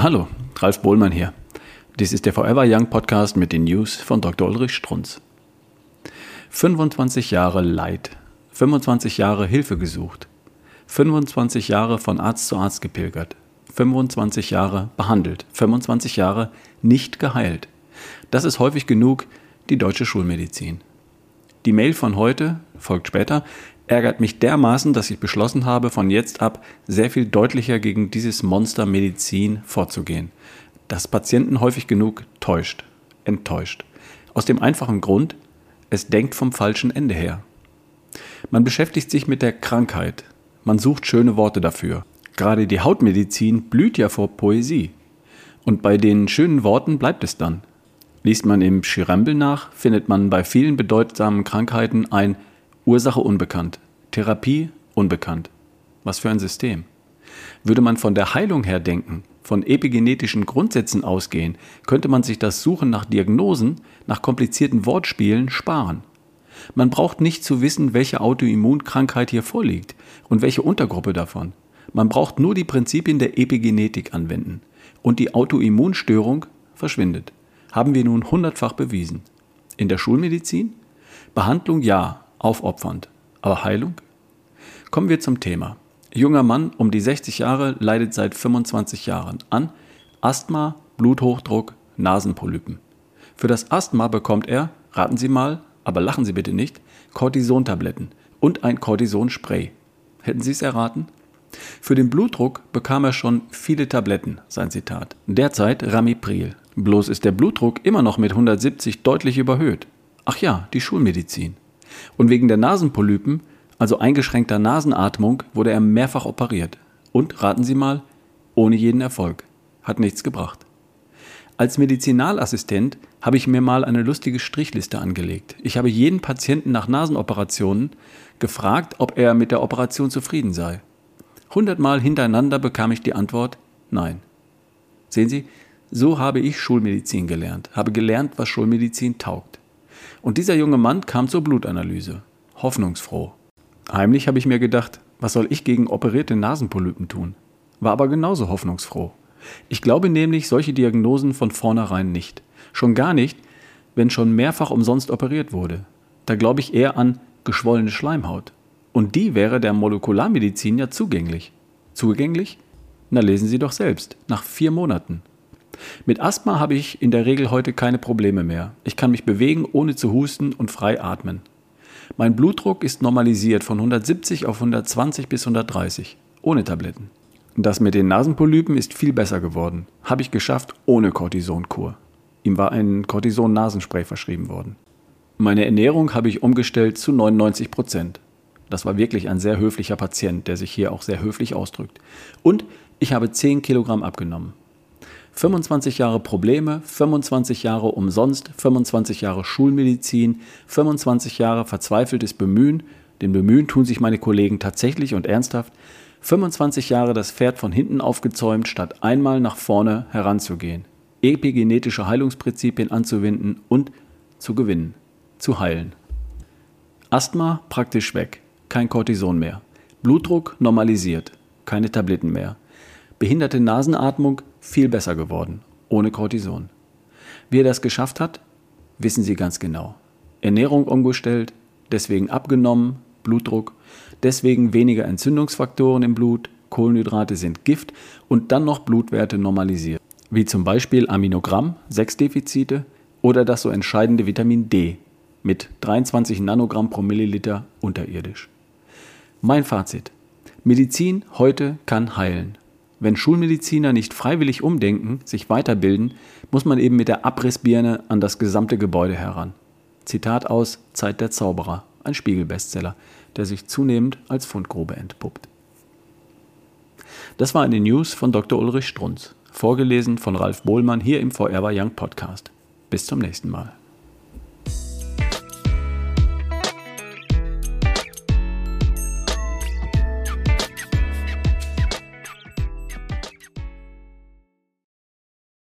Hallo, Ralf Bohlmann hier. Dies ist der Forever Young Podcast mit den News von Dr. Ulrich Strunz. 25 Jahre Leid, 25 Jahre Hilfe gesucht, 25 Jahre von Arzt zu Arzt gepilgert, 25 Jahre behandelt, 25 Jahre nicht geheilt. Das ist häufig genug die deutsche Schulmedizin. Die Mail von heute, folgt später, ärgert mich dermaßen, dass ich beschlossen habe, von jetzt ab sehr viel deutlicher gegen dieses Monster Medizin vorzugehen, das Patienten häufig genug täuscht, enttäuscht. Aus dem einfachen Grund, es denkt vom falschen Ende her. Man beschäftigt sich mit der Krankheit, man sucht schöne Worte dafür. Gerade die Hautmedizin blüht ja vor Poesie. Und bei den schönen Worten bleibt es dann. Liest man im Schirembel nach, findet man bei vielen bedeutsamen Krankheiten ein Ursache unbekannt, Therapie unbekannt. Was für ein System. Würde man von der Heilung her denken, von epigenetischen Grundsätzen ausgehen, könnte man sich das Suchen nach Diagnosen, nach komplizierten Wortspielen sparen. Man braucht nicht zu wissen, welche Autoimmunkrankheit hier vorliegt und welche Untergruppe davon. Man braucht nur die Prinzipien der Epigenetik anwenden. Und die Autoimmunstörung verschwindet. Haben wir nun hundertfach bewiesen. In der Schulmedizin? Behandlung ja, aufopfernd. Aber Heilung? Kommen wir zum Thema. Junger Mann um die 60 Jahre leidet seit 25 Jahren an Asthma, Bluthochdruck, Nasenpolypen. Für das Asthma bekommt er, raten Sie mal, aber lachen Sie bitte nicht, Cortisontabletten und ein Cortisonspray. Hätten Sie es erraten? Für den Blutdruck bekam er schon viele Tabletten, sein Zitat. Derzeit Ramipril. Bloß ist der Blutdruck immer noch mit 170 deutlich überhöht. Ach ja, die Schulmedizin. Und wegen der Nasenpolypen, also eingeschränkter Nasenatmung, wurde er mehrfach operiert. Und, raten Sie mal, ohne jeden Erfolg. Hat nichts gebracht. Als Medizinalassistent habe ich mir mal eine lustige Strichliste angelegt. Ich habe jeden Patienten nach Nasenoperationen gefragt, ob er mit der Operation zufrieden sei. Hundertmal hintereinander bekam ich die Antwort Nein. Sehen Sie, so habe ich Schulmedizin gelernt, habe gelernt, was Schulmedizin taugt. Und dieser junge Mann kam zur Blutanalyse. Hoffnungsfroh. Heimlich habe ich mir gedacht, was soll ich gegen operierte Nasenpolypen tun? War aber genauso hoffnungsfroh. Ich glaube nämlich solche Diagnosen von vornherein nicht. Schon gar nicht, wenn schon mehrfach umsonst operiert wurde. Da glaube ich eher an geschwollene Schleimhaut. Und die wäre der Molekularmedizin ja zugänglich. Zugänglich? Na lesen Sie doch selbst, nach vier Monaten. Mit Asthma habe ich in der Regel heute keine Probleme mehr. Ich kann mich bewegen, ohne zu husten und frei atmen. Mein Blutdruck ist normalisiert von 170 auf 120 bis 130, ohne Tabletten. Das mit den Nasenpolypen ist viel besser geworden. Habe ich geschafft ohne Cortisonkur. Ihm war ein Cortison-Nasenspray verschrieben worden. Meine Ernährung habe ich umgestellt zu 99 Prozent. Das war wirklich ein sehr höflicher Patient, der sich hier auch sehr höflich ausdrückt. Und ich habe 10 Kilogramm abgenommen. 25 Jahre Probleme, 25 Jahre umsonst, 25 Jahre Schulmedizin, 25 Jahre verzweifeltes Bemühen, den Bemühen tun sich meine Kollegen tatsächlich und ernsthaft, 25 Jahre das Pferd von hinten aufgezäumt, statt einmal nach vorne heranzugehen, epigenetische Heilungsprinzipien anzuwenden und zu gewinnen, zu heilen. Asthma praktisch weg, kein Cortison mehr. Blutdruck normalisiert, keine Tabletten mehr. Behinderte Nasenatmung viel besser geworden, ohne Cortison. Wie er das geschafft hat, wissen Sie ganz genau. Ernährung umgestellt, deswegen abgenommen, Blutdruck, deswegen weniger Entzündungsfaktoren im Blut, Kohlenhydrate sind Gift und dann noch Blutwerte normalisiert. Wie zum Beispiel Aminogramm, 6 Defizite oder das so entscheidende Vitamin D mit 23 Nanogramm pro Milliliter unterirdisch. Mein Fazit. Medizin heute kann heilen. Wenn Schulmediziner nicht freiwillig umdenken, sich weiterbilden, muss man eben mit der Abrissbirne an das gesamte Gebäude heran. Zitat aus Zeit der Zauberer, ein Spiegelbestseller, der sich zunehmend als Fundgrube entpuppt. Das war eine News von Dr. Ulrich Strunz, vorgelesen von Ralf Bohlmann hier im Forever Young Podcast. Bis zum nächsten Mal.